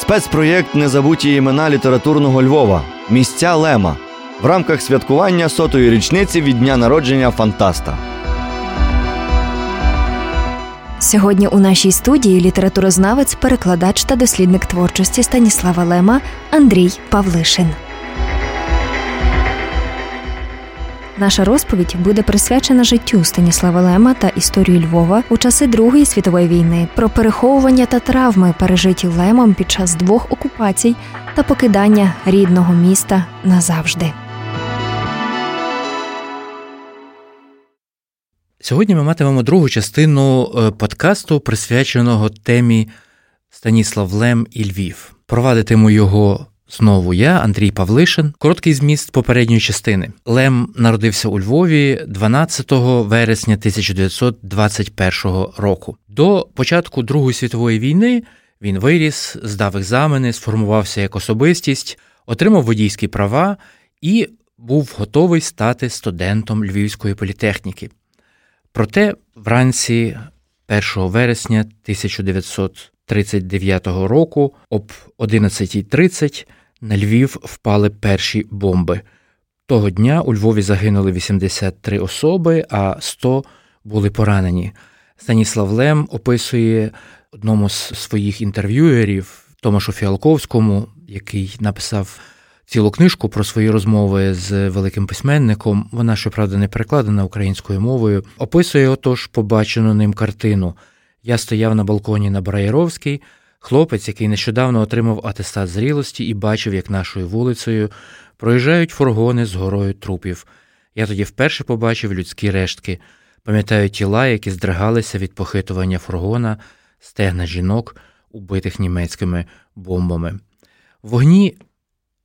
Спецпроєкт Незабуті імена літературного Львова Місця Лема в рамках святкування сотої річниці від дня народження Фантаста. Сьогодні у нашій студії літературознавець, перекладач та дослідник творчості Станіслава Лема Андрій Павлишин. Наша розповідь буде присвячена життю Станіслава Лема та історії Львова у часи Другої світової війни, про переховування та травми, пережиті Лемом під час двох окупацій та покидання рідного міста назавжди. Сьогодні ми матимемо другу частину е, подкасту, присвяченого темі Станіслав Лем і Львів. Провадитиму його знову я, Андрій Павлишин. Короткий зміст попередньої частини. Лем народився у Львові 12 вересня 1921 року. До початку Другої світової війни він виріс, здав екзамени, сформувався як особистість, отримав водійські права і був готовий стати студентом Львівської політехніки. Проте вранці 1 вересня 1939 року об 11.30 на Львів впали перші бомби. Того дня у Львові загинули 83 особи, а 100 були поранені. Станіслав Лем описує одному з своїх інтерв'юерів Томашу Фіалковському, який написав цілу книжку про свої розмови з великим письменником. Вона, щоправда, не перекладена українською мовою. Описує отож побачену ним картину. Я стояв на балконі на Браєровській, хлопець, який нещодавно отримав атестат зрілості і бачив, як нашою вулицею проїжджають фургони з горою трупів. Я тоді вперше побачив людські рештки, пам'ятаю тіла, які здригалися від похитування фургона, стегна жінок, убитих німецькими бомбами. В вогні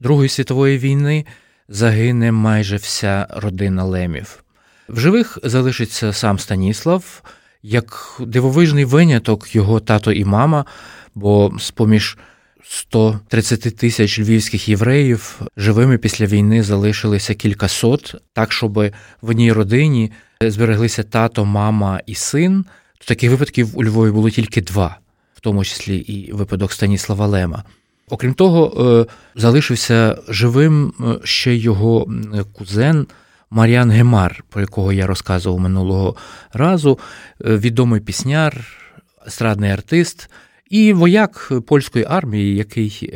Другої світової війни загине майже вся родина Лемів. В живих залишиться сам Станіслав, як дивовижний виняток його тато і мама, бо з поміж 130 тисяч львівських євреїв живими після війни залишилися кількасот, так щоб в одній родині збереглися тато, мама і син. То таких випадків у Львові було тільки два, в тому числі і випадок Станіслава Лема. Окрім того, е, залишився живим е, ще його кузен Маріан Гемар, про якого я розказував минулого разу, е, відомий пісняр, естрадний артист і вояк польської армії, який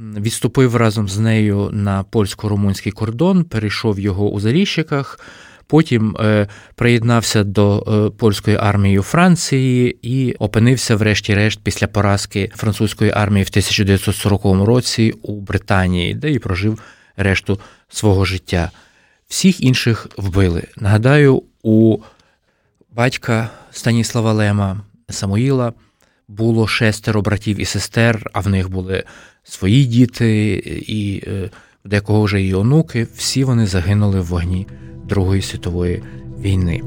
відступив разом з нею на польсько-румунський кордон, перейшов його у Заріщиках. Потім е, приєднався до е, польської армії у Франції і опинився, врешті-решт, після поразки французької армії в 1940 році у Британії, де і прожив решту свого життя. Всіх інших вбили. Нагадаю, у батька Станіслава Лема Самуїла було шестеро братів і сестер, а в них були свої діти, і е, декого вже і онуки. Всі вони загинули в вогні. Другої світової війни.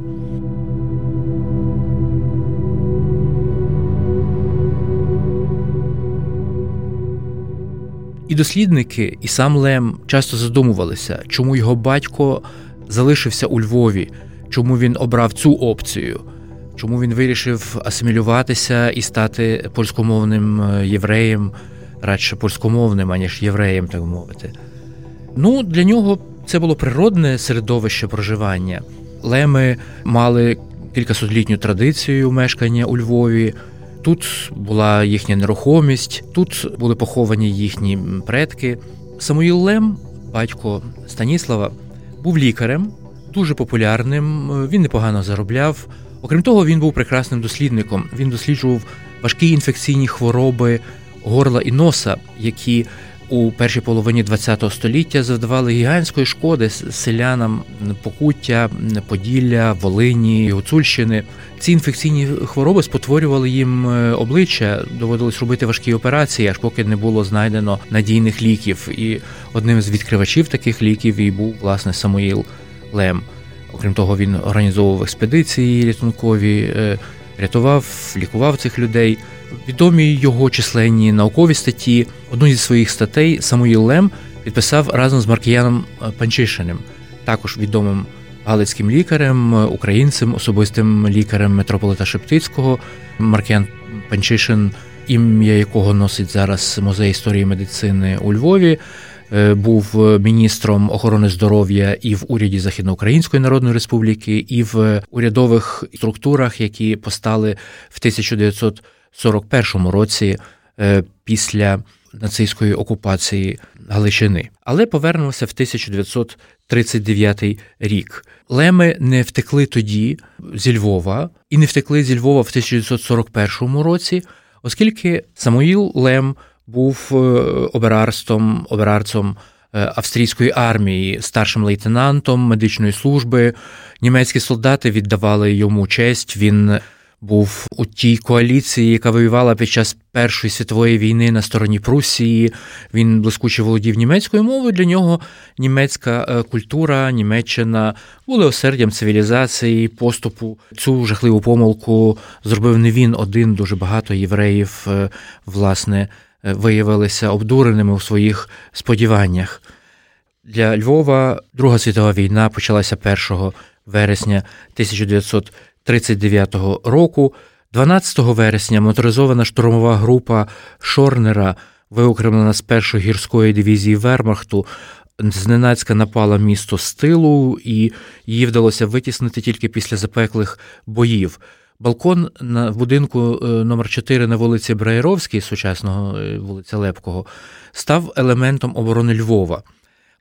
І дослідники, і сам Лем часто задумувалися, чому його батько залишився у Львові, чому він обрав цю опцію, чому він вирішив асимілюватися і стати польськомовним е, євреєм, радше польськомовним, аніж євреєм, так мовити. Ну, для нього це було природне середовище проживання. Леми мали кількасотлітню традицію мешкання у Львові. Тут була їхня нерухомість, тут були поховані їхні предки. Самуїл Лем, батько Станіслава, був лікарем, дуже популярним. Він непогано заробляв. Окрім того, він був прекрасним дослідником. Він досліджував важкі інфекційні хвороби горла і носа, які у першій половині ХХ століття завдавали гігантської шкоди селянам Покуття, Поділля, Волині, Гуцульщини. Ці інфекційні хвороби спотворювали їм е, обличчя, доводилось робити важкі операції, аж поки не було знайдено надійних ліків. І одним з відкривачів таких ліків і був власне Самуїл Лем. Окрім того, він організовував експедиції рятункові, е, рятував, лікував цих людей. Відомі його численні наукові статті. Одну зі своїх статей Самуїл Лем підписав разом з Маркіяном е, Панчишиним, також відомим галицьким лікарем, е, українцем, особистим лікарем митрополита Шептицького. Маркіян Панчишин ім'я якого носить зараз музей історії медицини у Львові. Е, був міністром охорони здоров'я і в уряді Західноукраїнської Народної Республіки, і в урядових структурах, які постали в 1941 році е, після нацистської окупації Галичини. Але повернувся в 1939 рік. Леми не втекли тоді зі Львова і не втекли зі Львова в 1941 році, оскільки Самуїл Лем був е, оберарством, оберарцем е, австрійської армії, старшим лейтенантом медичної служби. Німецькі солдати віддавали йому честь. Він був у тій коаліції, яка воювала під час Першої світової війни на стороні Прусії. Він блискуче володів німецькою мовою. Для нього німецька е, культура, Німеччина були осердям цивілізації, поступу. Цю жахливу помилку зробив не він один. Дуже багато євреїв, власне, виявилися обдуреними у своїх сподіваннях. Для Львова Друга світова війна почалася 1 вересня 1939 року. 12 вересня моторизована штурмова група Шорнера, виокремлена з першої гірської дивізії Вермахту, зненацька напала місто з тилу, і її вдалося витіснити тільки після запеклих боїв. Балкон на будинку е, номер 4 на вулиці Браєровській, сучасного е, вулиця Лепкого, став елементом оборони Львова.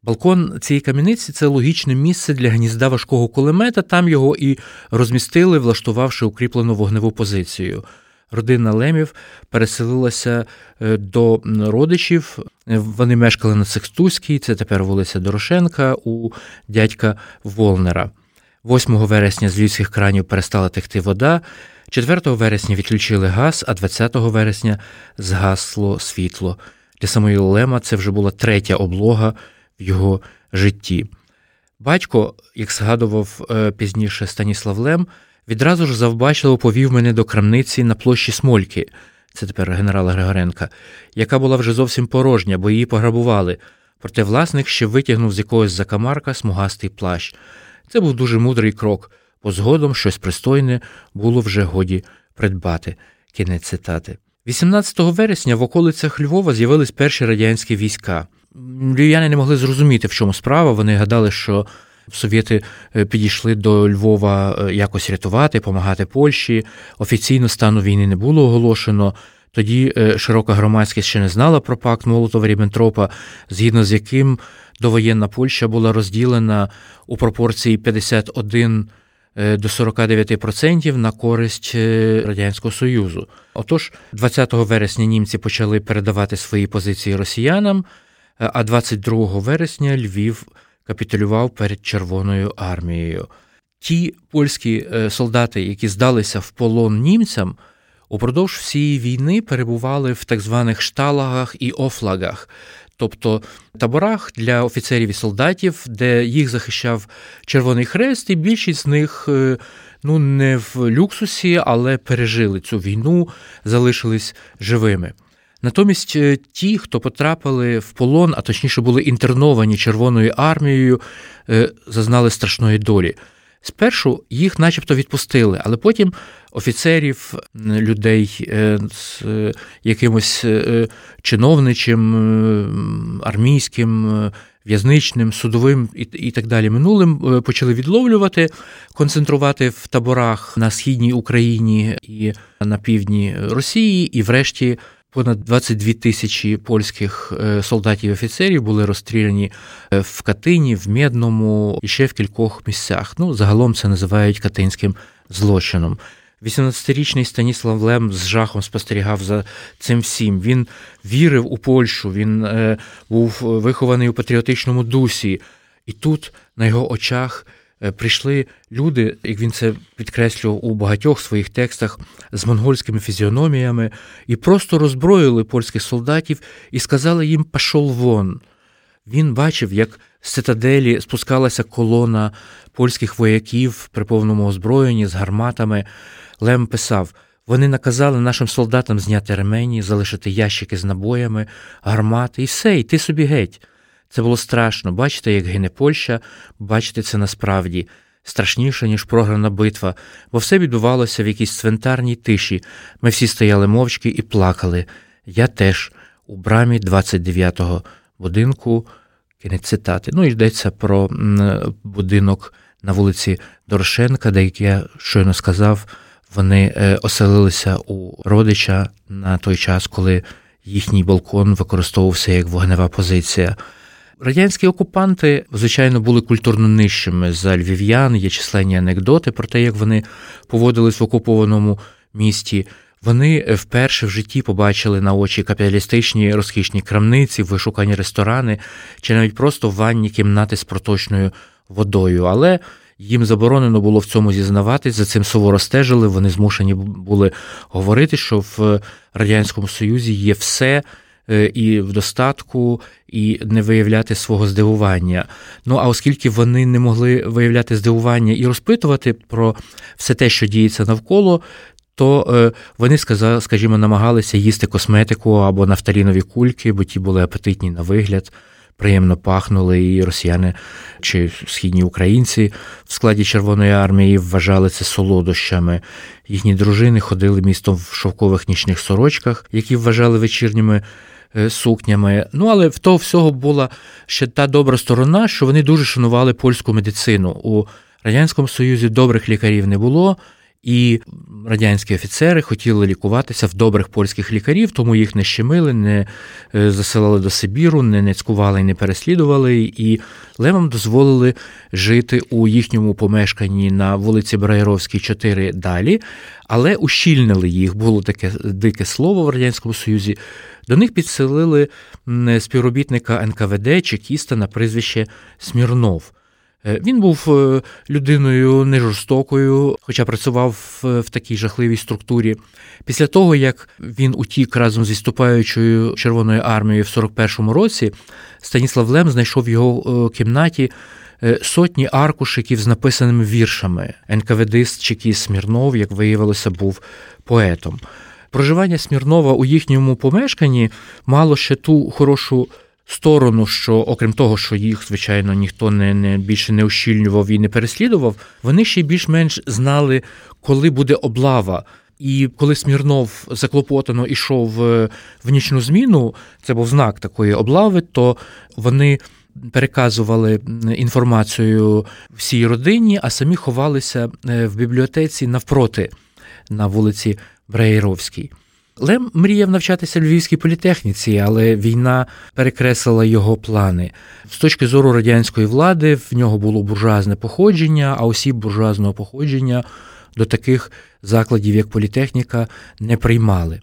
Балкон цієї кам'яниці це логічне місце для гнізда важкого кулемета. Там його і розмістили, влаштувавши укріплену вогневу позицію. Родина Лемів переселилася е, до родичів. Вони мешкали на Секстузькій, це тепер вулиця Дорошенка у дядька Волнера. 8 вересня з львівських кранів перестала текти вода, 4 вересня відключили газ, а 20 вересня згасло світло. Для Самуїла Лема це вже була третя облога його житті. Батько, як згадував е, пізніше Станіслав Лем, відразу ж завбачливо повів мене до крамниці на площі Смольки, це тепер генерала Григоренка, яка була вже зовсім порожня, бо її пограбували. Проте власник ще витягнув з якогось закамарка смугастий плащ. Це був дуже мудрий крок, бо згодом щось пристойне було вже годі придбати. Кінець цитати. 18 вересня в околицях Львова з'явились перші радянські війська. Львів'яни не могли зрозуміти, в чому справа. Вони гадали, що совєти е, підійшли до Львова е, якось рятувати, допомагати Польщі. Офіційно стану війни не було оголошено. Тоді е, широка громадськість ще не знала про пакт Молотова Ріббентропа, згідно з яким довоєнна Польща була розділена у пропорції 51 е, до 49% на користь Радянського Союзу. Отож, 20 вересня німці почали передавати свої позиції росіянам, а 22 вересня Львів капітулював перед Червоною армією. Ті польські солдати, які здалися в полон німцям, упродовж всієї війни перебували в так званих шталагах і офлагах, тобто таборах для офіцерів і солдатів, де їх захищав Червоний Хрест, і більшість з них. Е, ну, не в люксусі, але пережили цю війну, залишились живими. Натомість е, ті, хто потрапили в полон, а точніше були інтерновані Червоною армією, е, зазнали страшної долі. Спершу їх начебто відпустили, але потім офіцерів, людей е, з якимось чиновничим, армійським, в'язничним, судовим і так далі минулим почали відловлювати, концентрувати в таборах на східній Україні і на півдні Росії, і врешті. Понад 22 тисячі польських солдатів і офіцерів були розстріляні в Катині, в Медному і ще в кількох місцях. Ну, загалом це називають катинським злочином. 18-річний Станіслав Лем з жахом спостерігав за цим всім. Він вірив у Польщу, він е, був вихований у патріотичному дусі. І тут на його очах е, прийшли люди, як він це підкреслював у багатьох своїх текстах, з монгольськими фізіономіями, і просто роззброїли польських солдатів і сказали їм «пашол вон. Він бачив, як з цитаделі спускалася колона польських вояків при повному озброєнні з гарматами. Лем писав: вони наказали нашим солдатам зняти ремені, залишити ящики з набоями, гармати і все, йти собі геть. Це було страшно. Бачите, як гине Польща, бачите це насправді. страшніше, ніж програна битва, бо все відбувалося в якійсь цвинтарній тиші. Ми всі стояли мовчки і плакали. Я теж у брамі 29-го будинку. Кінець цитати. Ну, йдеться про будинок на вулиці Дорошенка, де, як я щойно сказав, вони е, оселилися у родича на той час, коли їхній балкон використовувався як вогнева позиція. Радянські окупанти, звичайно, були культурно нижчими за львів'ян, є численні анекдоти про те, як вони поводились в окупованому місті. Вони е, вперше в житті побачили на очі капіталістичні розкішні крамниці, вишукані ресторани чи навіть просто ванні кімнати з проточною водою. Але їм заборонено було в цьому зізнаватись, за цим суворо стежили. Вони змушені були говорити, що в Радянському Союзі є все. Е, і в достатку, і не виявляти свого здивування. Ну а оскільки вони не могли виявляти здивування і розпитувати про все те, що діється навколо, то е, вони скажімо, намагалися їсти косметику або нафталінові кульки, бо ті були апетитні на вигляд. Приємно пахнули, і росіяни чи східні українці в складі Червоної армії вважали це солодощами. Їхні дружини ходили містом в шовкових нічних сорочках, які вважали вечірніми сукнями. Ну але в того всього була ще та добра сторона, що вони дуже шанували польську медицину. У радянському союзі добрих лікарів не було. І радянські офіцери хотіли лікуватися в добрих польських лікарів, тому їх не щемили, не е, засилали до Сибіру, не нецькували і не переслідували. І левам дозволили жити у їхньому помешканні на вулиці Брайровській, 4 далі, але ущільнили їх. Було таке дике слово в радянському союзі. До них підселили співробітника НКВД чекіста на прізвище Смірнов. Е, він був е, людиною не жорстокою, хоча працював в такій жахливій структурі. Після того, як він утік разом зі ступаючою Червоною армією в 41-му році, Станіслав Лем знайшов в його е, кімнаті сотні аркушиків з написаними віршами. НКВДист Чекіс Смірнов, як виявилося, був поетом. Проживання Смірнова у їхньому помешканні мало ще ту хорошу сторону, що, окрім того, що їх, звичайно, ніхто не, не більше не ощільнював і не переслідував, вони ще більш-менш знали, коли буде облава. І коли Смірнов заклопотано ішов е, в нічну зміну, це був знак такої облави, то вони переказували інформацію всій родині, а самі ховалися е, в бібліотеці навпроти на вулиці Браєровській. Лем мріяв навчатися в Львівській політехніці, але війна перекреслила його плани. З точки зору радянської влади в нього було буржуазне походження, а осіб буржуазного походження до таких закладів, як політехніка, не приймали.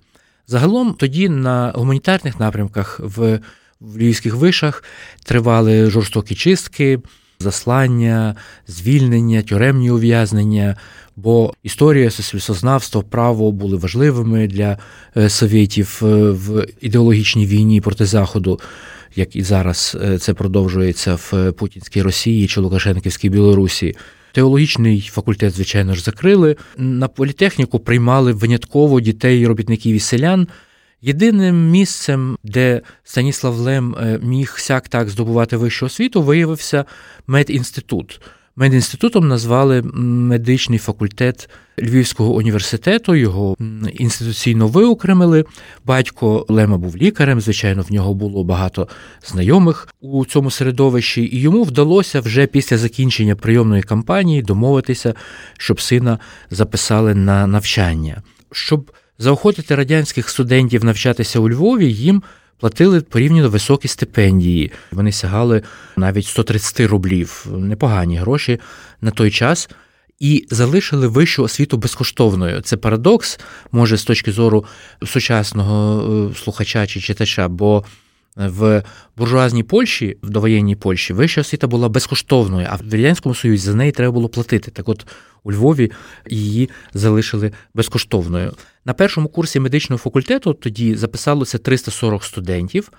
Загалом тоді на гуманітарних напрямках в львівських вишах тривали жорстокі чистки, заслання, звільнення, тюремні ув'язнення, бо історія, суспільствознавство, право були важливими для е, совєтів е, в ідеологічній війні проти Заходу, як і зараз е, це продовжується в Путінській Росії чи Лукашенківській Білорусі. Теологічний факультет, звичайно ж, закрили. На політехніку приймали винятково дітей, робітників і селян. Єдиним місцем, де Станіслав Лем міг сяк так здобувати вищу освіту, виявився медінститут. Медінститутом назвали медичний факультет Львівського університету, його інституційно виокремили. Батько Лема був лікарем, звичайно, в нього було багато знайомих у цьому середовищі, і йому вдалося вже після закінчення прийомної кампанії домовитися, щоб сина записали на навчання. Щоб заохотити радянських студентів навчатися у Львові, їм платили порівняно високі стипендії. Вони сягали навіть 130 рублів, непогані гроші на той час. І залишили вищу освіту безкоштовною. Це парадокс, може, з точки зору сучасного е, слухача чи читача, бо в буржуазній Польщі, в довоєнній Польщі, вища освіта була безкоштовною, а в Радянському Союзі за неї треба було платити. Так от у Львові її залишили безкоштовною. На першому курсі медичного факультету тоді записалося 340 студентів,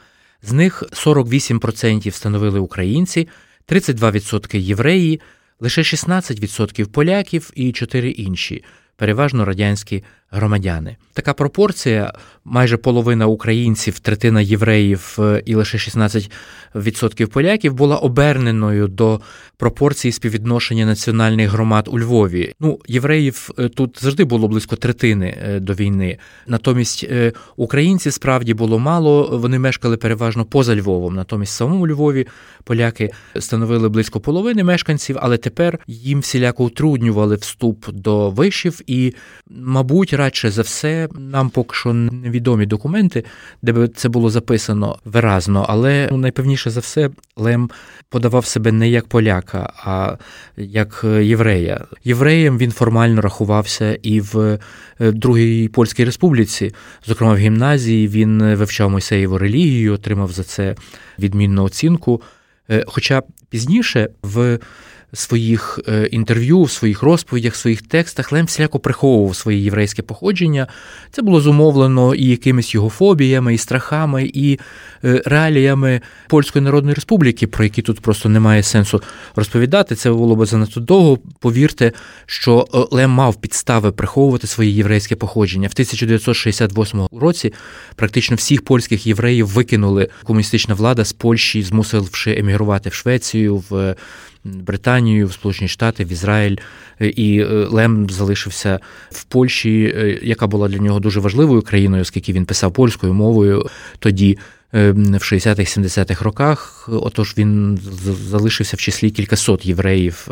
з них 48% становили українці, 32% євреї, лише 16% поляків і 4 інші, переважно радянські громадяни. Така пропорція: майже половина українців, третина євреїв е, і лише 16% поляків була оберненою до пропорції співвідношення національних громад у Львові. Ну, євреїв е, тут завжди було близько третини е, до війни. Натомість українців справді було мало. Вони мешкали переважно поза Львовом. Натомість в самому Львові поляки становили близько половини мешканців, але тепер їм всіляко утруднювали вступ до вишів, і, мабуть, радше за все, нам поки що невідомі документи, де би це було записано виразно, але ну, найпевніше за все, Лем подавав себе не як поляка, а як єврея. Євреєм він формально рахувався і в е, Другій Польській Республіці, зокрема в гімназії, він вивчав Мойсеєву релігію, отримав за це відмінну оцінку. Е, хоча пізніше в своїх е, інтерв'ю, в своїх розповідях, в своїх текстах Лем всіляко приховував своє єврейське походження. Це було зумовлено і якимись його фобіями, і страхами, і е, реаліями Польської Народної Республіки, про які тут просто немає сенсу розповідати. Це було б занадто довго. Повірте, що е, Лем мав підстави приховувати своє єврейське походження. В 1968 році практично всіх польських євреїв викинули комуністична влада з Польщі, змусивши емігрувати в Швецію. в Британію, в Сполучені Штати, в Ізраїль, і е, Лем залишився в Польщі, е, яка була для нього дуже важливою країною, оскільки він писав польською мовою тоді. Е, в 60-х-70-х роках, отож він залишився в числі кількасот євреїв,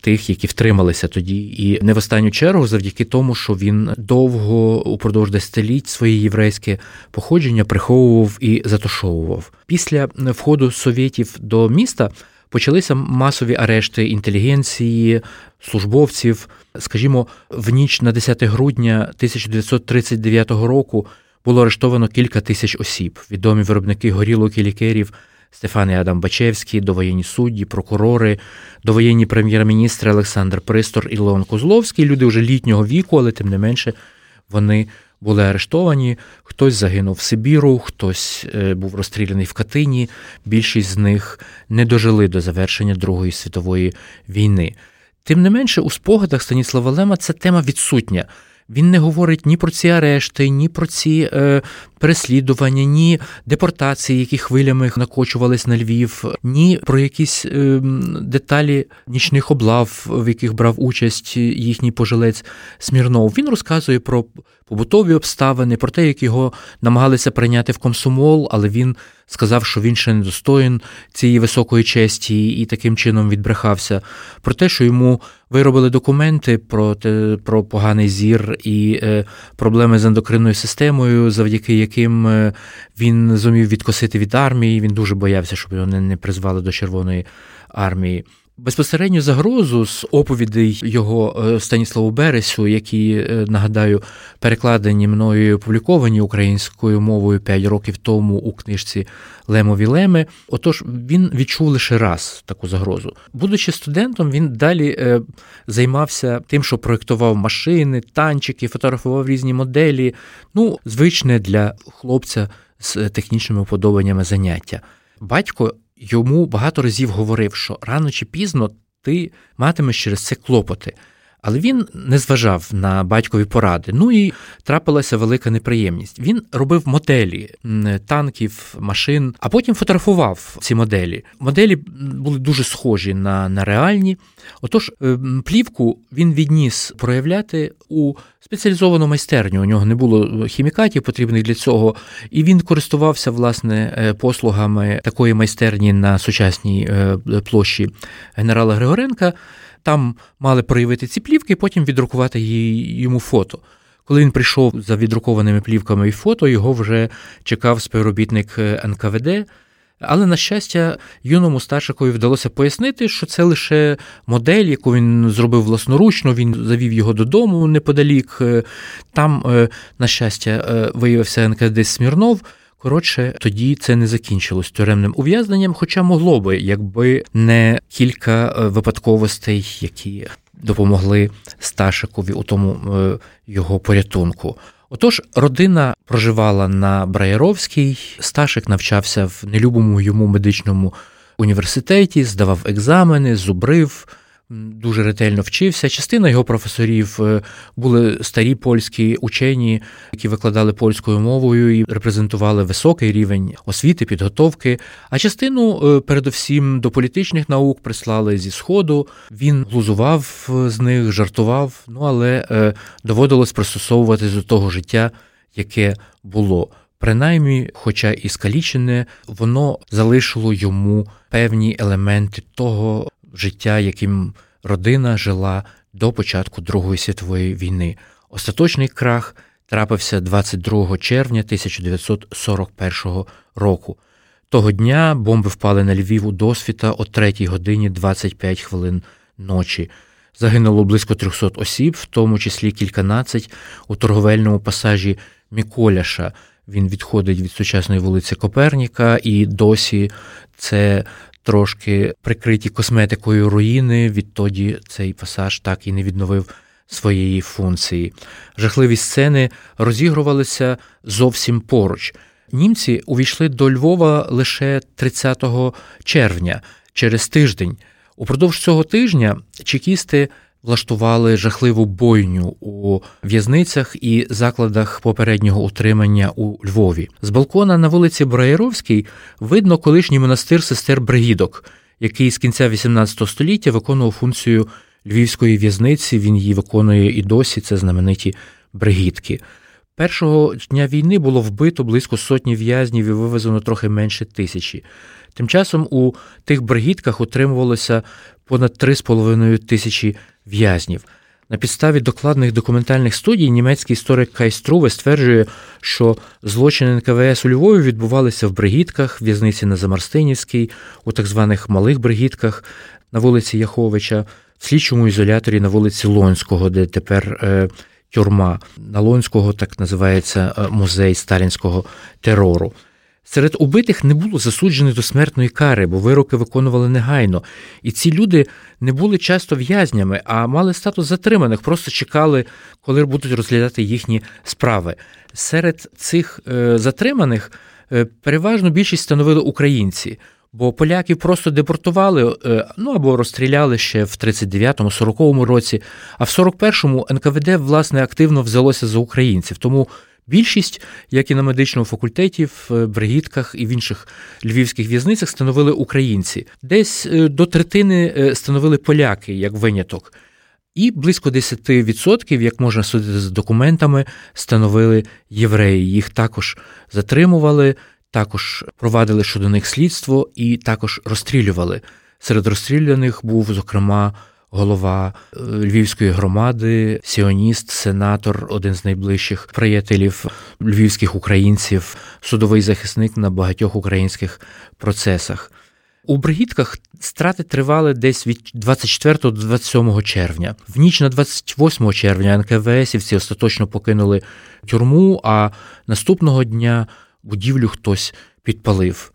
тих, які втрималися тоді, і не в останню чергу, завдяки тому, що він довго упродовж десятиліть своє єврейське походження приховував і затушовував. Після входу совєтів до міста почалися масові арешти інтелігенції, службовців. Скажімо, в ніч на 10 грудня 1939 року було арештовано кілька тисяч осіб. Відомі виробники горілок і лікерів Стефан і Адам Бачевський, довоєнні судді, прокурори, довоєнні прем'єр-міністри Олександр Пристор і Леон Козловський. Люди вже літнього віку, але тим не менше вони були арештовані. Хтось загинув в Сибіру, хтось е, був розстріляний в Катині. Більшість з них не дожили до завершення Другої світової війни. Тим не менше, у спогадах Станіслава Лема ця тема відсутня. Він не говорить ні про ці арешти, ні про ці е, переслідування, ні депортації, які хвилями накочувались на Львів, ні про якісь е, деталі нічних облав, в яких брав участь їхній пожилець Смірнов. Він розказує про побутові обставини, про те, як його намагалися прийняти в комсомол, але він сказав, що він ще не достоїн цієї високої честі, і таким чином відбрехався. Про те, що йому виробили документи про те, про поганий зір і е, проблеми з ендокринною системою, завдяки яким е, він зумів відкосити від армії. Він дуже боявся, щоб його не, не призвали до Червоної армії. Безпосередню загрозу з оповідей його е, Станіславу Бересю, які, е, нагадаю, перекладені мною опубліковані українською мовою 5 років тому у книжці Лемові Леми. Отож, він відчув лише раз таку загрозу. Будучи студентом, він далі е, займався тим, що проєктував машини, танчики, фотографував різні моделі. Ну, звичне для хлопця з технічними уподобаннями заняття. Батько йому багато разів говорив, що рано чи пізно ти матимеш через це клопоти. Але він не зважав на батькові поради. Ну і трапилася велика неприємність. Він робив моделі танків, машин, а потім фотографував ці моделі. Моделі були дуже схожі на, на реальні. Отож, е, плівку він відніс проявляти у спеціалізовану майстерню. У нього не було хімікатів, потрібних для цього, і він користувався власне е, послугами такої майстерні на сучасній е, площі генерала Григоренка. Там мали проявити ці плівки, і потім відрукувати йому фото. Коли він прийшов за відрукованими плівками і фото, його вже чекав співробітник е, НКВД. Але, на щастя, юному старшикові вдалося пояснити, що це лише модель, яку він зробив власноручно, він завів його додому неподалік. Е, там, е, на щастя, виявився НКВД Смірнов. Коротше, тоді це не закінчилось тюремним ув'язненням, хоча могло би, якби не кілька е, випадковостей, які допомогли Сташикові у тому е, його порятунку. Отож, родина проживала на Браєровській, Сташик навчався в нелюбому йому медичному університеті, здавав екзамени, зубрив, дуже ретельно вчився. Частина його професорів е, були старі польські учені, які викладали польською мовою і репрезентували високий рівень освіти, підготовки. А частину, е, передусім, до політичних наук прислали зі сходу. Він глузував з них, жартував, ну але доводилось пристосовуватись до того життя, яке було. Принаймні, хоча і скалічене, воно залишило йому певні елементи того життя, яким родина жила до початку Другої світової війни. Остаточний крах трапився 22 червня 1941 року. Того дня бомби впали на Львів у досвіта о 3 годині 25 хвилин ночі. Загинуло близько 300 осіб, в тому числі кільканадцять у торговельному пасажі Міколяша. Він відходить від сучасної вулиці Коперніка, і досі це трошки прикриті косметикою руїни. Відтоді цей пасаж так і не відновив своєї функції. Жахливі сцени розігрувалися зовсім поруч. Німці увійшли до Львова лише 30 червня, через тиждень. Упродовж цього тижня чекісти влаштували жахливу бойню у в'язницях і закладах попереднього утримання у Львові. З балкона на вулиці Браєровській видно колишній монастир сестер Бригідок, який з кінця XVIII століття виконував функцію львівської в'язниці. Він її виконує і досі. Це знамениті бригідки. Першого дня війни було вбито близько сотні в'язнів і вивезено трохи менше тисячі. Тим часом у тих бригідках утримувалося понад 3,5 тисячі в'язнів. На підставі докладних документальних студій німецький історик Кай Струве стверджує, що злочини НКВС у Львові відбувалися в бригідках, в'язниці на Замарстинівській, у так званих малих бригідках на вулиці Яховича, в слідчому ізоляторі на вулиці Лонського, де тепер е, тюрма на Лонського, так називається е, музей сталінського терору. Серед убитих не було засуджених до смертної кари, бо вироки виконували негайно. І ці люди не були часто в'язнями, а мали статус затриманих, просто чекали, коли будуть розглядати їхні справи. Серед цих е, затриманих е, переважно більшість становили українці. Бо поляків просто депортували, е, ну або розстріляли ще в 39-му, 40-му році, а в 41-му НКВД власне активно взялося за українців. Тому Більшість, як і на медичному факультеті, в Бригітках і в інших львівських в'язницях становили українці, десь е, до третини е, становили поляки як виняток. І близько 10%, як можна судити з документами, становили євреї. Їх також затримували, також провадили щодо них слідство і також розстрілювали. Серед розстріляних був, зокрема, голова е, львівської громади, сіоніст, сенатор, один з найближчих приятелів львівських українців, судовий захисник на багатьох українських процесах. У бригітках страти тривали десь від 24 до 27 червня. В ніч на 28 червня НКВСівці остаточно покинули тюрму, а наступного дня будівлю хтось підпалив.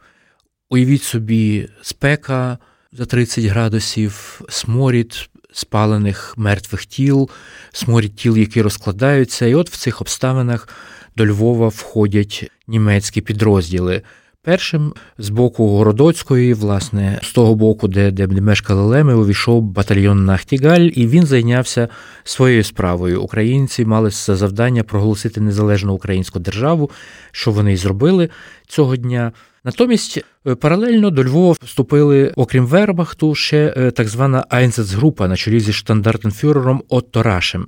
Уявіть собі, спека за 30 градусів, сморід спалених мертвих тіл, сморід тіл, які розкладаються. І от в цих обставинах до Львова входять німецькі підрозділи. Першим з боку Городоцької, власне, з того боку, де де мешкали Леми, увійшов батальйон Нахтігаль, і він зайнявся своєю справою. Українці мали за завдання проголосити незалежну українську державу, що вони й зробили цього дня. Натомість е, паралельно до Львова вступили, окрім Вербахту, ще е, так звана Айнзецгрупа на чолі зі штандартенфюрером Отто Рашем.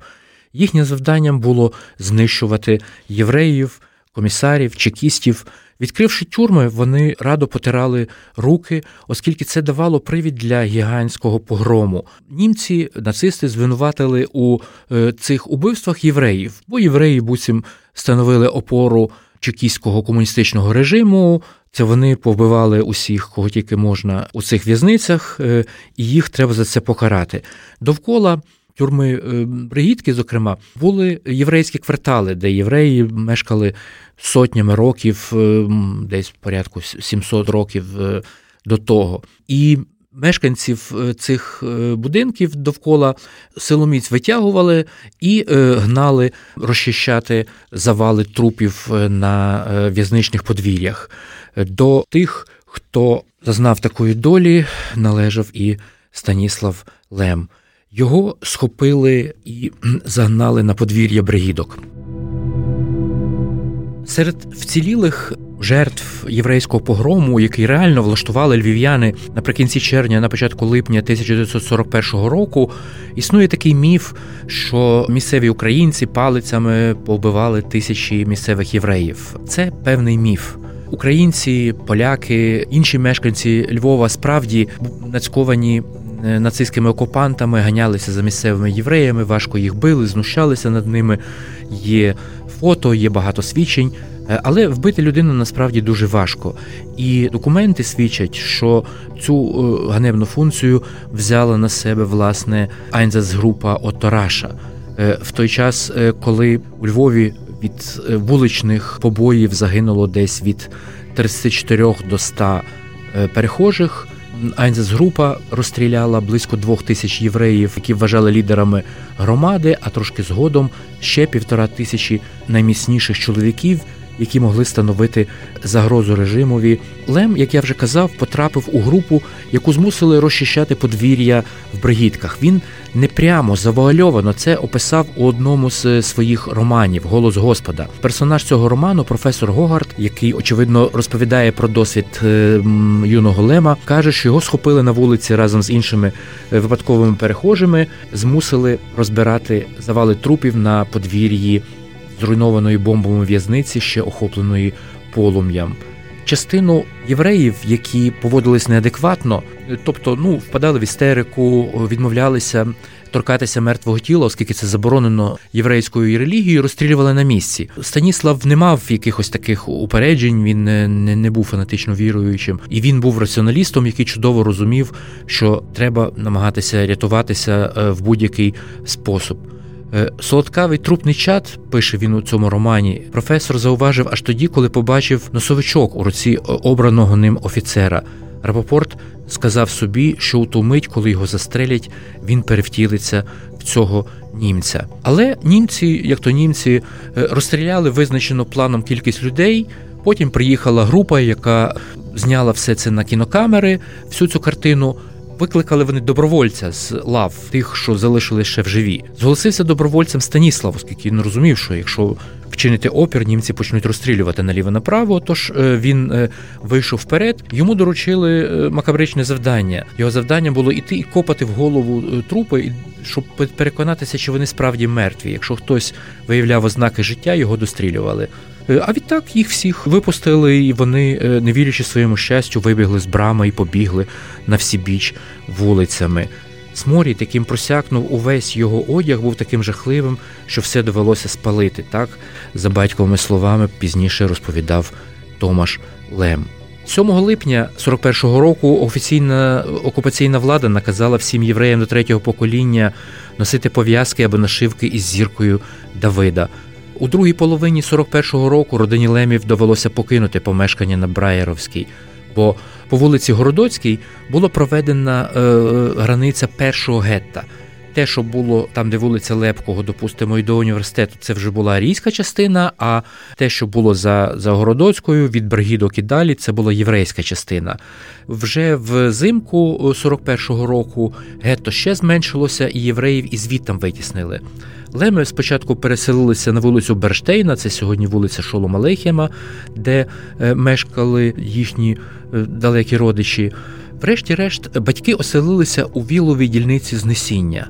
Їхнє завданням було знищувати євреїв, комісарів, чекістів. Відкривши тюрми, вони радо потирали руки, оскільки це давало привід для гігантського погрому. Німці, нацисти звинуватили у е, цих убивствах євреїв, бо євреї буцім становили опору чекістського комуністичного режиму. Це вони повбивали усіх, кого тільки можна у цих в'язницях, е, і їх треба за це покарати. Довкола тюрми е, Бригітки, зокрема, були єврейські квартали, де євреї мешкали сотнями років, е, десь порядку 700 років до того. І Мешканців цих будинків довкола силоміць витягували і гнали розчищати завали трупів на в'язничних подвір'ях. До тих, хто зазнав такої долі, належав і Станіслав Лем. Його схопили і загнали на подвір'я бригідок. Серед вцілілих жертв єврейського погрому, який реально влаштували львів'яни наприкінці червня, на початку липня 1941 року, існує такий міф, що місцеві українці палицями побивали тисячі місцевих євреїв. Це певний міф. Українці, поляки, інші мешканці Львова справді нацьковані нацистськими окупантами, ганялися за місцевими євреями, важко їх били, знущалися над ними. Є фото, є багато свідчень. Е, але вбити людину насправді дуже важко. І документи свідчать, що цю е, ганебну функцію взяла на себе власне Айнзас-група Отораша. Е, в той час, коли у Львові від вуличних побоїв загинуло десь від 34 до 100 перехожих. Айнзес-група розстріляла близько двох тисяч євреїв, які вважали лідерами громади, а трошки згодом ще півтора тисячі найміцніших чоловіків, які могли становити загрозу режимові. Лем, як я вже казав, потрапив у групу, яку змусили розчищати подвір'я в бригідках. Він не прямо завуальовано це описав у одному з своїх романів Голос Господа. Персонаж цього роману, професор Гогард, який очевидно розповідає про досвід е, юного Лема, каже, що його схопили на вулиці разом з іншими е, випадковими перехожими, змусили розбирати завали трупів на подвір'ї зруйнованої бомбами в'язниці, ще охопленої полум'ям. Частину євреїв, які поводились неадекватно, тобто ну впадали в істерику, відмовлялися торкатися мертвого тіла, оскільки це заборонено єврейською релігією, розстрілювали на місці. Станіслав не мав якихось таких упереджень, він не, не, не був фанатично віруючим, і він був раціоналістом, який чудово розумів, що треба намагатися рятуватися е, в будь-який спосіб. Е, солодкавий трупний чад, пише він у цьому романі, професор зауважив аж тоді, коли побачив носовичок у руці е, обраного ним офіцера. Рапопорт сказав собі, що у ту мить, коли його застрелять, він перевтілиться в цього німця. Але німці, як то німці, е, розстріляли визначено планом кількість людей. Потім приїхала група, яка зняла все це на кінокамери, всю цю картину. Викликали вони добровольця з лав тих, що залишились ще в живі. Зголосився добровольцем Станіслав, оскільки він розумів, що якщо вчинити опір, німці почнуть розстрілювати наліво направо. Тож е, він е, вийшов вперед. Йому доручили е, макабричне завдання. Його завдання було іти і копати в голову трупи, щоб переконатися, чи вони справді мертві. Якщо хтось виявляв ознаки життя, його дострілювали. А відтак їх всіх випустили, і вони, не вірячи своєму щастю, вибігли з брами і побігли на всі біч вулицями. Сморід, яким просякнув увесь його одяг, був таким жахливим, що все довелося спалити. Так, за батьковими словами, пізніше розповідав Томаш Лем. 7 липня 41-го року офіційна окупаційна влада наказала всім євреям до третього покоління носити пов'язки або нашивки із зіркою Давида. У другій половині 41-го року родині Лемів довелося покинути помешкання на Браєровській бо по вулиці Городоцькій була проведена е, границя першого гетта. Те, що було там, де вулиця Лепкого, допустимо, і до університету, це вже була арійська частина. А те, що було за за Городоцькою, від Брагідок і далі, це була єврейська частина. Вже взимку 41-го року гетто ще зменшилося, і євреїв і звідтам витіснили. Леми спочатку переселилися на вулицю Берштейна, це сьогодні вулиця Шолома Лейхема, де е, мешкали їхні е, далекі родичі. Врешті-решт, батьки оселилися у віловій дільниці знесіння.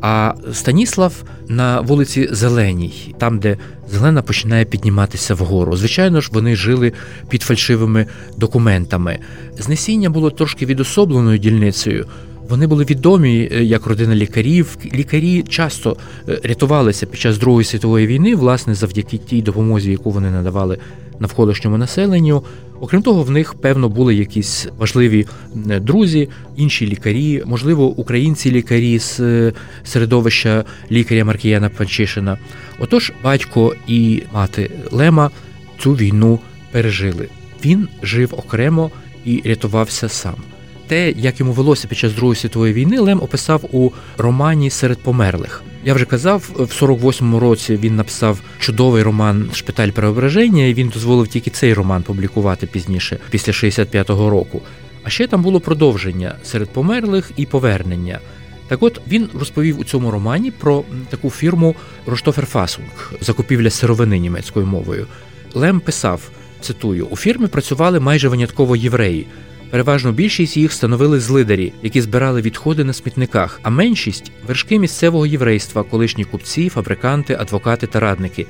А Станіслав на вулиці Зеленій, там, де зелена починає підніматися вгору. Звичайно ж, вони жили під фальшивими документами. Знесіння було трошки відособленою дільницею. Вони були відомі е, як родина лікарів. Лікарі часто е, рятувалися під час Другої світової війни, власне, завдяки тій допомозі, яку вони надавали навколишньому населенню. Окрім того, в них певно були якісь важливі е, друзі, інші лікарі, можливо, українці-лікарі з середовища лікаря Маркіяна Панчишина. Отож, батько і мати Лема цю війну пережили. Він жив окремо і рятувався сам те, як йому велося під час Другої світової війни, Лем описав у романі Серед померлих. Я вже казав, в 48-му році він написав чудовий роман Шпиталь переображення, і він дозволив тільки цей роман публікувати пізніше, після 65-го року. А ще там було продовження серед померлих і повернення. Так от він розповів у цьому романі про таку фірму Роштоферфасунг закупівля сировини німецькою мовою. Лем писав: цитую: у фірмі працювали майже винятково євреї. Переважно більшість їх становили злидарі, які збирали відходи на смітниках, а меншість вершки місцевого єврейства, колишні купці, фабриканти, адвокати та радники.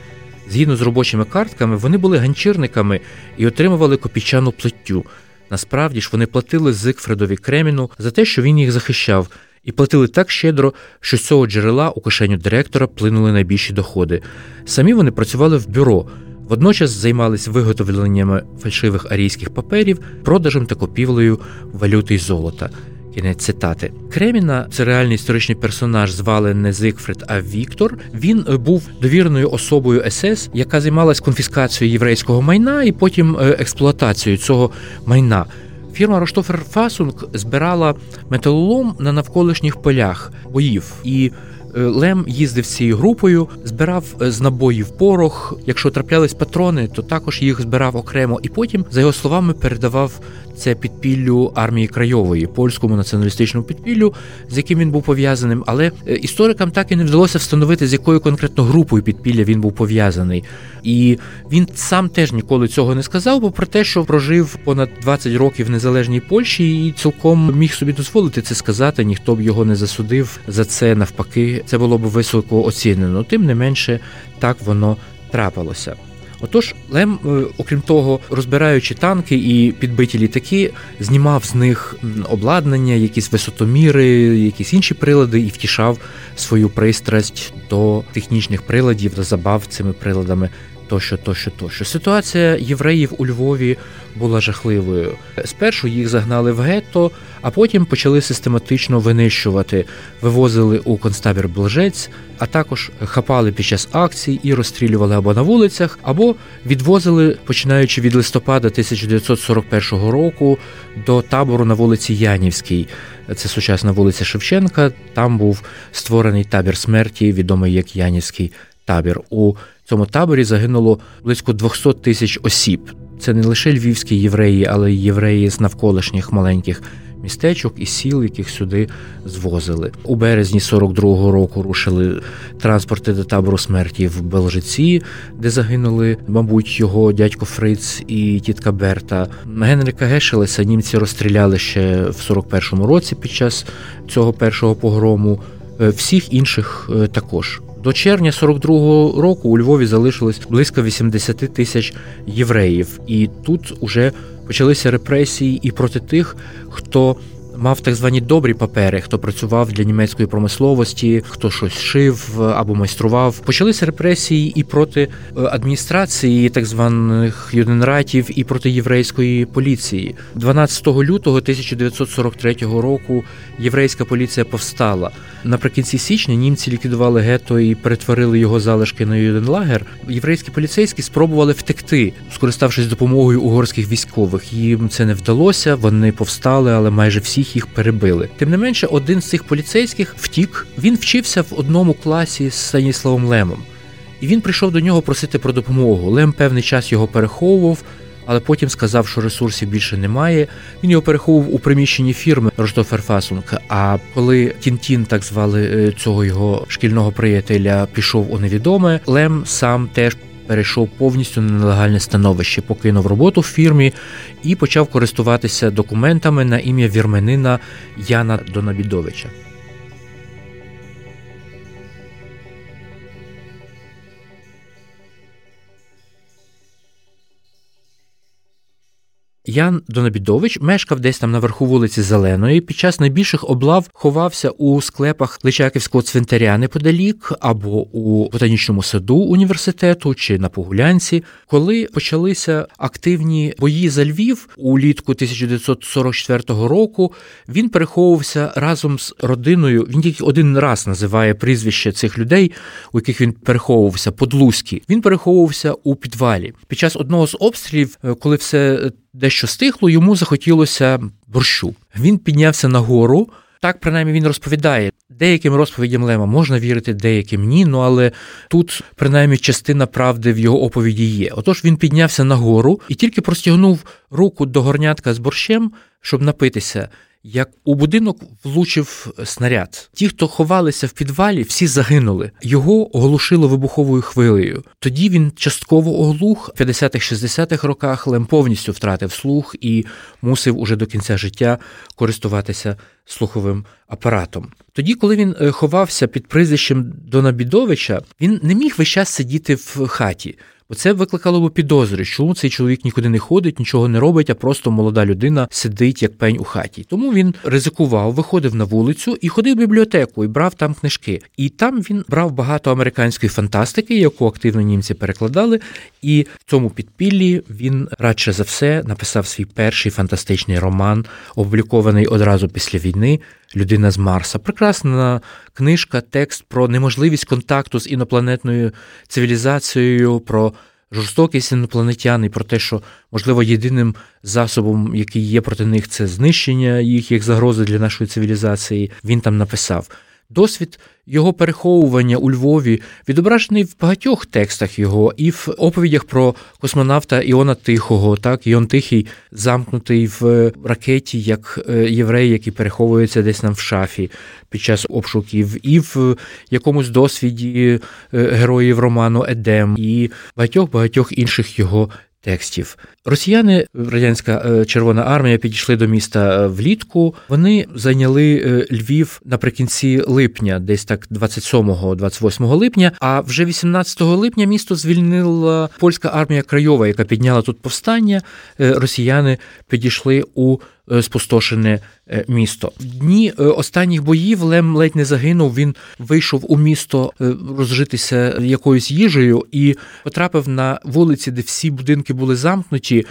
Згідно з робочими картками, вони були ганчірниками і отримували копійчану платтю. Насправді ж вони платили Зигфредові Креміну за те, що він їх захищав, і платили так щедро, що з цього джерела у кишеню директора плинули найбільші доходи. Самі вони працювали в бюро. Водночас займалися виготовленнями фальшивих арійських паперів, продажем та купівлею валюти й золота. Кінець цитати Креміна, це реальний історичний персонаж, звали не Зигфрид, а Віктор. Він був довірною особою СС, яка займалась конфіскацією єврейського майна і потім е, експлуатацією цього майна. Фірма Роштофер Фасунг збирала металолом на навколишніх полях боїв і Лем їздив цією групою, збирав е, з набоїв порох. Якщо траплялись патрони, то також їх збирав окремо, і потім, за його словами, передавав це підпіллю армії Крайової, польському націоналістичному підпіллю, з яким він був пов'язаним. Але е, історикам так і не вдалося встановити, з якою конкретно групою підпілля він був пов'язаний. І він сам теж ніколи цього не сказав, бо про те, що прожив понад 20 років в незалежній Польщі, і цілком міг собі дозволити це сказати. Ніхто б його не засудив за це навпаки. Це було б високо оцінено. Тим не менше, так воно трапилося. Отож, Лем, е, окрім того, розбираючи танки і підбиті літаки, знімав з них обладнання, якісь висотоміри, якісь інші прилади і втішав свою пристрасть до технічних приладів та забав цими приладами тощо, тощо, тощо. Ситуація євреїв у Львові була жахливою. Спершу їх загнали в гетто, а потім почали систематично винищувати, вивозили у концтабір Блжець, а також хапали під час акцій і розстрілювали або на вулицях, або відвозили, починаючи від листопада 1941 року до табору на вулиці Янівській. Це сучасна вулиця Шевченка. Там був створений табір смерті, відомий як Янівський табір. У цьому таборі загинуло близько 200 тисяч осіб. Це не лише львівські євреї, але й євреї з навколишніх маленьких містечок і сіл, яких сюди звозили. У березні 42-го року рушили транспорти до табору смерті в Белжиці, де загинули, мабуть, його дядько Фриц і тітка Берта. Генрика Гешелеса німці розстріляли ще в 41-му році під час цього першого погрому. Е, всіх інших е, також. До червня 42-го року у Львові залишилось близько 80 тисяч євреїв, і тут уже почалися репресії і проти тих, хто мав так звані добрі папери, хто працював для німецької промисловості, хто щось шив або майстрував. Почалися репресії і проти е, адміністрації так званих юденратів, і проти єврейської поліції. 12 лютого 1943 року єврейська поліція повстала. Наприкінці січня німці ліквідували гетто і перетворили його залишки на юденлагер. Єврейські поліцейські спробували втекти, скориставшись допомогою угорських військових. Їм це не вдалося. Вони повстали, але майже всіх їх перебили. Тим не менше, один з цих поліцейських втік. Він вчився в одному класі з Станіславом Лемом, і він прийшов до нього просити про допомогу. Лем певний час його переховував. Але потім сказав, що ресурсів більше немає. Він його переховував у приміщенні фірми Рождоферфасунг. А коли Тінтін, так звали е, цього його шкільного приятеля, пішов у невідоме, Лем сам теж перейшов повністю на нелегальне становище, покинув роботу в фірмі і почав користуватися документами на ім'я вірменина Яна Донабідовича. Ян Донабідович мешкав десь там наверху вулиці Зеленої. Під час найбільших облав ховався у склепах Личаківського цвинтаря неподалік, або у ботанічному саду університету чи на Погулянці. Коли почалися активні бої за Львів улітку 1944 року, він переховувався разом з родиною. Він тільки один раз називає прізвище цих людей, у яких він переховувався, Подлузькі. Він переховувався у підвалі. Під час одного з обстрілів, е, коли все дещо стихло, йому захотілося борщу. Він піднявся нагору. Так, принаймні, він розповідає. Деяким розповідям Лема можна вірити, деяким ні. Ну але тут, принаймні, частина правди в його оповіді є. Отож він піднявся нагору і тільки простягнув руку до горнятка з борщем, щоб напитися. Як у будинок влучив снаряд. Ті, хто ховалися в підвалі, всі загинули. Його оглушило вибуховою хвилею. Тоді він частково оглух. В 50-60-х роках Лем повністю втратив слух і мусив уже до кінця життя користуватися слуховим апаратом. Тоді, коли він е, ховався під прізвищем Дона Бідовича, він не міг весь час сидіти в хаті. Бо це викликало б підозри, що цей чоловік нікуди не ходить, нічого не робить, а просто молода людина сидить як пень у хаті. Тому він ризикував, виходив на вулицю і ходив в бібліотеку і брав там книжки. І там він брав багато американської фантастики, яку активно німці перекладали. І в цьому підпіллі він радше за все написав свій перший фантастичний роман, опублікований одразу після війни. Людина з Марса. Прекрасна книжка, текст про неможливість контакту з інопланетною цивілізацією, про жорстокість інопланетян і про те, що, можливо, єдиним засобом, який є проти них, це знищення їх як загрози для нашої цивілізації. Він там написав. Досвід його переховування у Львові відображений в багатьох текстах його, і в оповідях про космонавта Іона Тихого. Так, Іон Тихий замкнутий в ракеті, як е, єврей, який переховується десь нам в шафі під час обшуків, і в якомусь досвіді е, героїв роману Едем, і багатьох багатьох інших його текстів. Росіяни, радянська е, Червона армія, підійшли до міста е, влітку. Вони зайняли е, Львів наприкінці липня, десь так 27-28 липня. А вже 18 липня місто звільнила польська армія Крайова, яка підняла тут повстання. Росіяни підійшли у спустошене місто. В дні останніх боїв Лем ледь не загинув. Він вийшов у місто розжитися якоюсь їжею і потрапив на вулиці, де всі будинки були замкнуті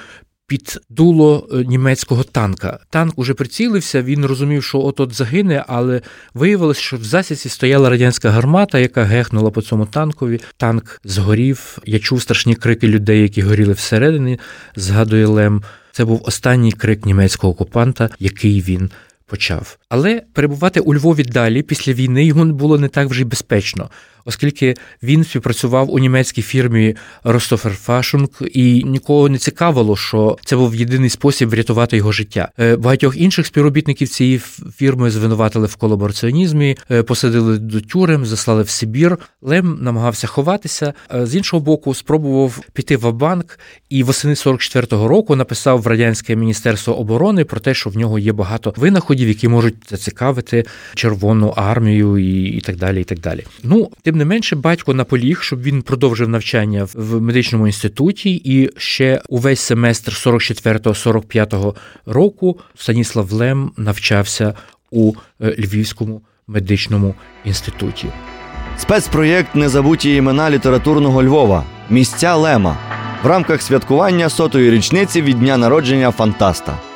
під дуло е, німецького танка. Танк уже прицілився, він розумів, що от-от загине, але виявилось, що в засідці стояла радянська гармата, яка гехнула по цьому танкові. Танк згорів. Я чув страшні крики людей, які горіли всередині. Згадує Лем. Це був останній крик німецького окупанта, який він почав. Але перебувати у Львові далі після війни йому було не так вже й безпечно оскільки він співпрацював у німецькій фірмі Ростофер Фашунг, і нікого не цікавило, що це був єдиний спосіб врятувати його життя. Е, багатьох інших співробітників цієї фірми звинуватили в колабораціонізмі, е, посадили до тюрем, заслали в Сибір. Лем намагався ховатися. Е, з іншого боку, спробував піти в банк і восени 44-го року написав в радянське міністерство оборони про те, що в нього є багато винаходів, які можуть зацікавити Червону армію і, і так далі. І так далі. Ну тим не менше, батько наполіг, щоб він продовжив навчання в медичному інституті, і ще увесь семестр 44-45 року Станіслав Лем навчався у е, Львівському медичному інституті. Спецпроєкт Незабуті імена літературного Львова місця Лема в рамках святкування сотої річниці від дня народження Фантаста.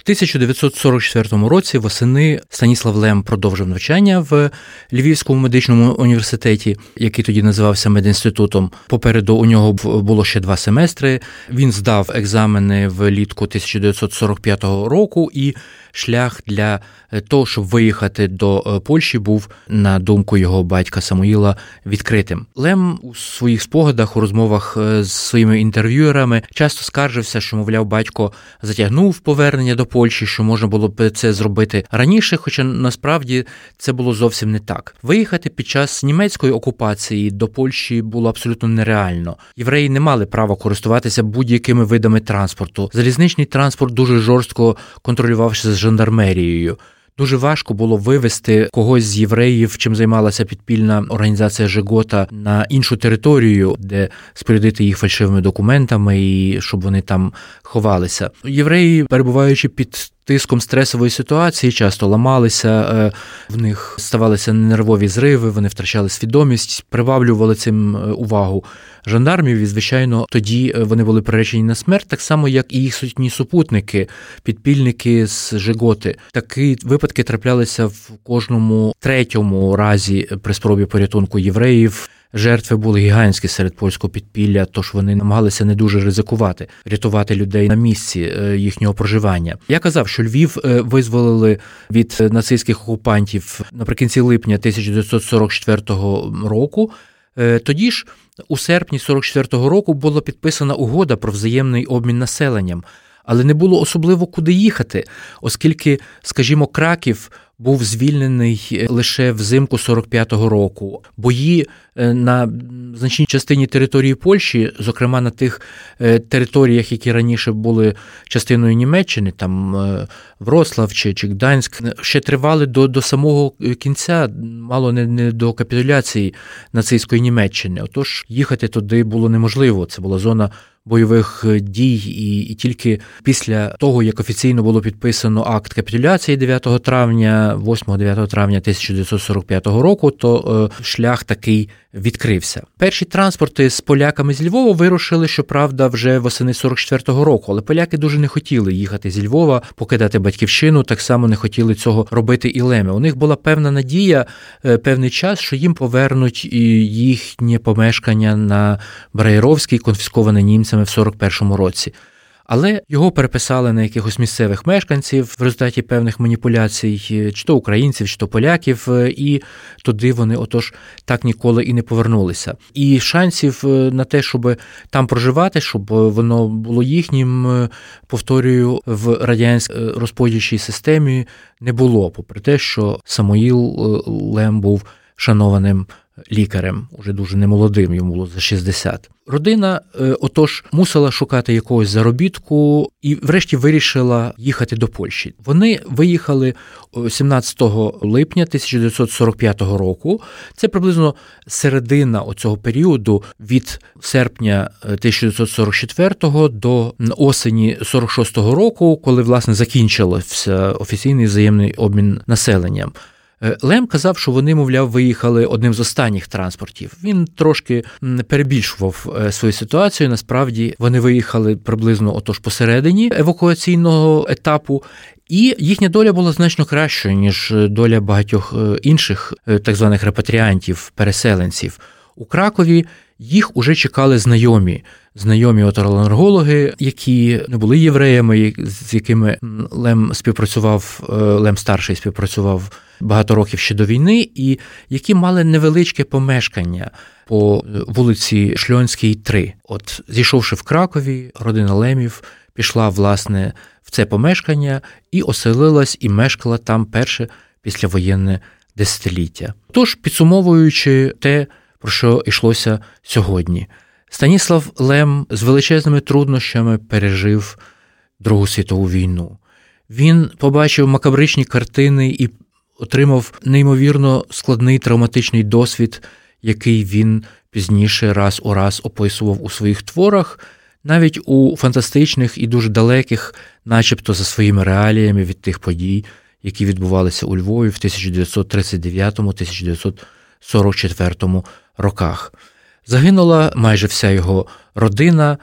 В 1944 році восени Станіслав Лем продовжив навчання в Львівському медичному університеті, який тоді називався медінститутом. Попереду у нього було ще два семестри. Він здав екзамени влітку 1945 року і шлях для е, того, щоб виїхати до е, Польщі, був на думку його батька Самуїла відкритим. Лем у своїх спогадах у розмовах е, з своїми інтерв'юерами часто скаржився, що, мовляв, батько затягнув повернення до Польщі, що можна було б це зробити раніше, хоча насправді це було зовсім не так. Виїхати під час німецької окупації до Польщі було абсолютно нереально. Євреї не мали права користуватися будь-якими видами транспорту. Залізничний транспорт дуже жорстко контролювався жандармерією. Дуже важко було вивести когось з євреїв, чим займалася підпільна організація Жегота на іншу територію, де спорядити їх фальшивими документами і щоб вони там ховалися. Євреї, перебуваючи під тиском стресової ситуації, часто ламалися, е, в них ставалися нервові зриви, вони втрачали свідомість, приваблювали цим е, увагу жандармів. І, звичайно, тоді е, вони були приречені на смерть, так само, як і їх сутні супутники, підпільники з Жиготи. Такі випадки траплялися в кожному третьому разі при спробі порятунку євреїв. Жертви були гігантські серед польського підпілля, тож вони намагалися не дуже ризикувати, рятувати людей на місці е, їхнього проживання. Я казав, що Львів е, визволили від нацистських окупантів наприкінці липня 1944 року. Е, тоді ж, у серпні 44-го року, була підписана угода про взаємний обмін населенням. але не було особливо куди їхати, оскільки, скажімо, Краків був звільнений е, лише взимку 45-го року. Бої е, на значній частині території Польщі, зокрема на тих е, територіях, які раніше були частиною Німеччини, там Врослав чи, чи Гданськ, ще тривали до до самого кінця, мало не, не до капітуляції нацистської Німеччини. Отож, їхати туди було неможливо. Це була зона бойових е, дій, і, і тільки після того, як офіційно було підписано акт капітуляції 9 травня, 8-9 травня 1945 року, то е, шлях такий відкрився. Перші транспорти з поляками з Львова вирушили, щоправда, вже восени 44-го року, але поляки дуже не хотіли їхати зі Львова, покидати батьківщину, так само не хотіли цього робити і леми. У них була певна надія, е, певний час, що їм повернуть їхнє помешкання на Браєровській, конфісковане німцями в 41-му році але його переписали на якихось місцевих мешканців в результаті певних маніпуляцій, е, чи то українців, чи то поляків, е, і туди вони отож так ніколи і не повернулися. І шансів е, на те, щоб там проживати, щоб воно було їхнім, повторюю, в радянській розподільчій системі не було, попри те, що Самоїл Лем був шанованим лікарем, уже дуже немолодим, йому було за 60. Родина, е, отож, мусила шукати якогось заробітку і, врешті, вирішила їхати до Польщі. Вони виїхали 17 липня 1945 року. Це приблизно середина оцього періоду від серпня 1944 е, до осені 46-го року, коли власне закінчився офіційний взаємний обмін населенням. Е, Лем казав, що вони, мовляв, виїхали одним з останніх транспортів. Він трошки перебільшував е, свою ситуацію. Насправді вони виїхали приблизно отож посередині евакуаційного етапу. І їхня доля була значно кращою, ніж доля багатьох е, інших так званих репатріантів, переселенців. У Кракові їх уже чекали знайомі, знайомі отоларингологи, які не були євреями, з якими Лем співпрацював, Лем старший співпрацював багато років ще до війни, і які мали невеличке помешкання по вулиці Шльонській, 3. От зійшовши в Кракові, родина Лемів пішла власне в це помешкання і оселилась і мешкала там перше післявоєнне десятиліття. Тож, підсумовуючи те, про що йшлося сьогодні, Станіслав Лем з величезними труднощами пережив Другу світову війну. Він побачив макабричні картини і отримав неймовірно складний травматичний досвід, який він пізніше раз у раз описував у своїх творах, навіть у фантастичних і дуже далеких, начебто за своїми реаліями від тих подій, які відбувалися у Львові в 1939-1944 роках. Загинула майже вся його родина.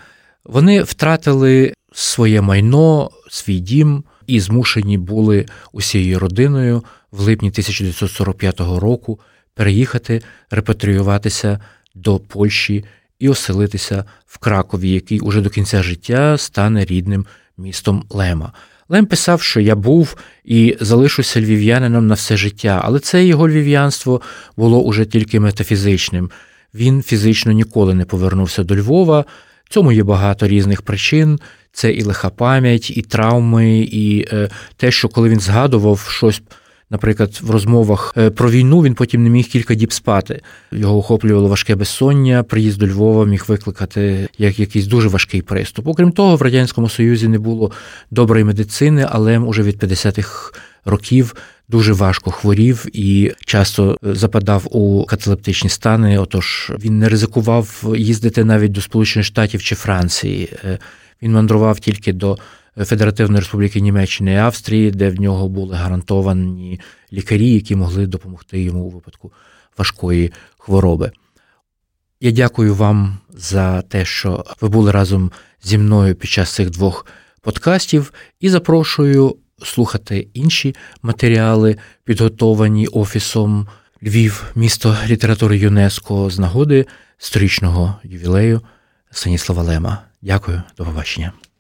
Вони втратили своє майно, свій дім і змушені були усією родиною в липні 1945 року переїхати, репатріюватися до Польщі і оселитися в Кракові, який уже до кінця життя стане рідним містом Лема. Лем писав, що я був і залишуся львів'янином на все життя, але це його львів'янство було уже тільки метафізичним. Він фізично ніколи не повернувся до Львова. Цьому є багато різних причин. Це і лиха пам'ять, і травми, і е, те, що коли він згадував щось Наприклад, в розмовах е, про війну він потім не міг кілька діб спати. Його охоплювало важке безсоння. Приїзд до Львова міг викликати як якийсь дуже важкий приступ. Окрім того, в радянському союзі не було доброї медицини, але уже від 50-х років. Дуже важко хворів і часто западав у каталептичні стани. Отож він не ризикував їздити навіть до Сполучених Штатів чи Франції. Е, він мандрував тільки до Федеративної Республіки Німеччини і Австрії, де в нього були гарантовані лікарі, які могли допомогти йому у випадку важкої хвороби. Я дякую вам за те, що ви були разом зі мною під час цих двох подкастів, і запрошую слухати інші матеріали, підготовані Офісом Львів, місто літератури ЮНЕСКО з нагоди сторічного ювілею Станіслава Лема. Дякую, до побачення.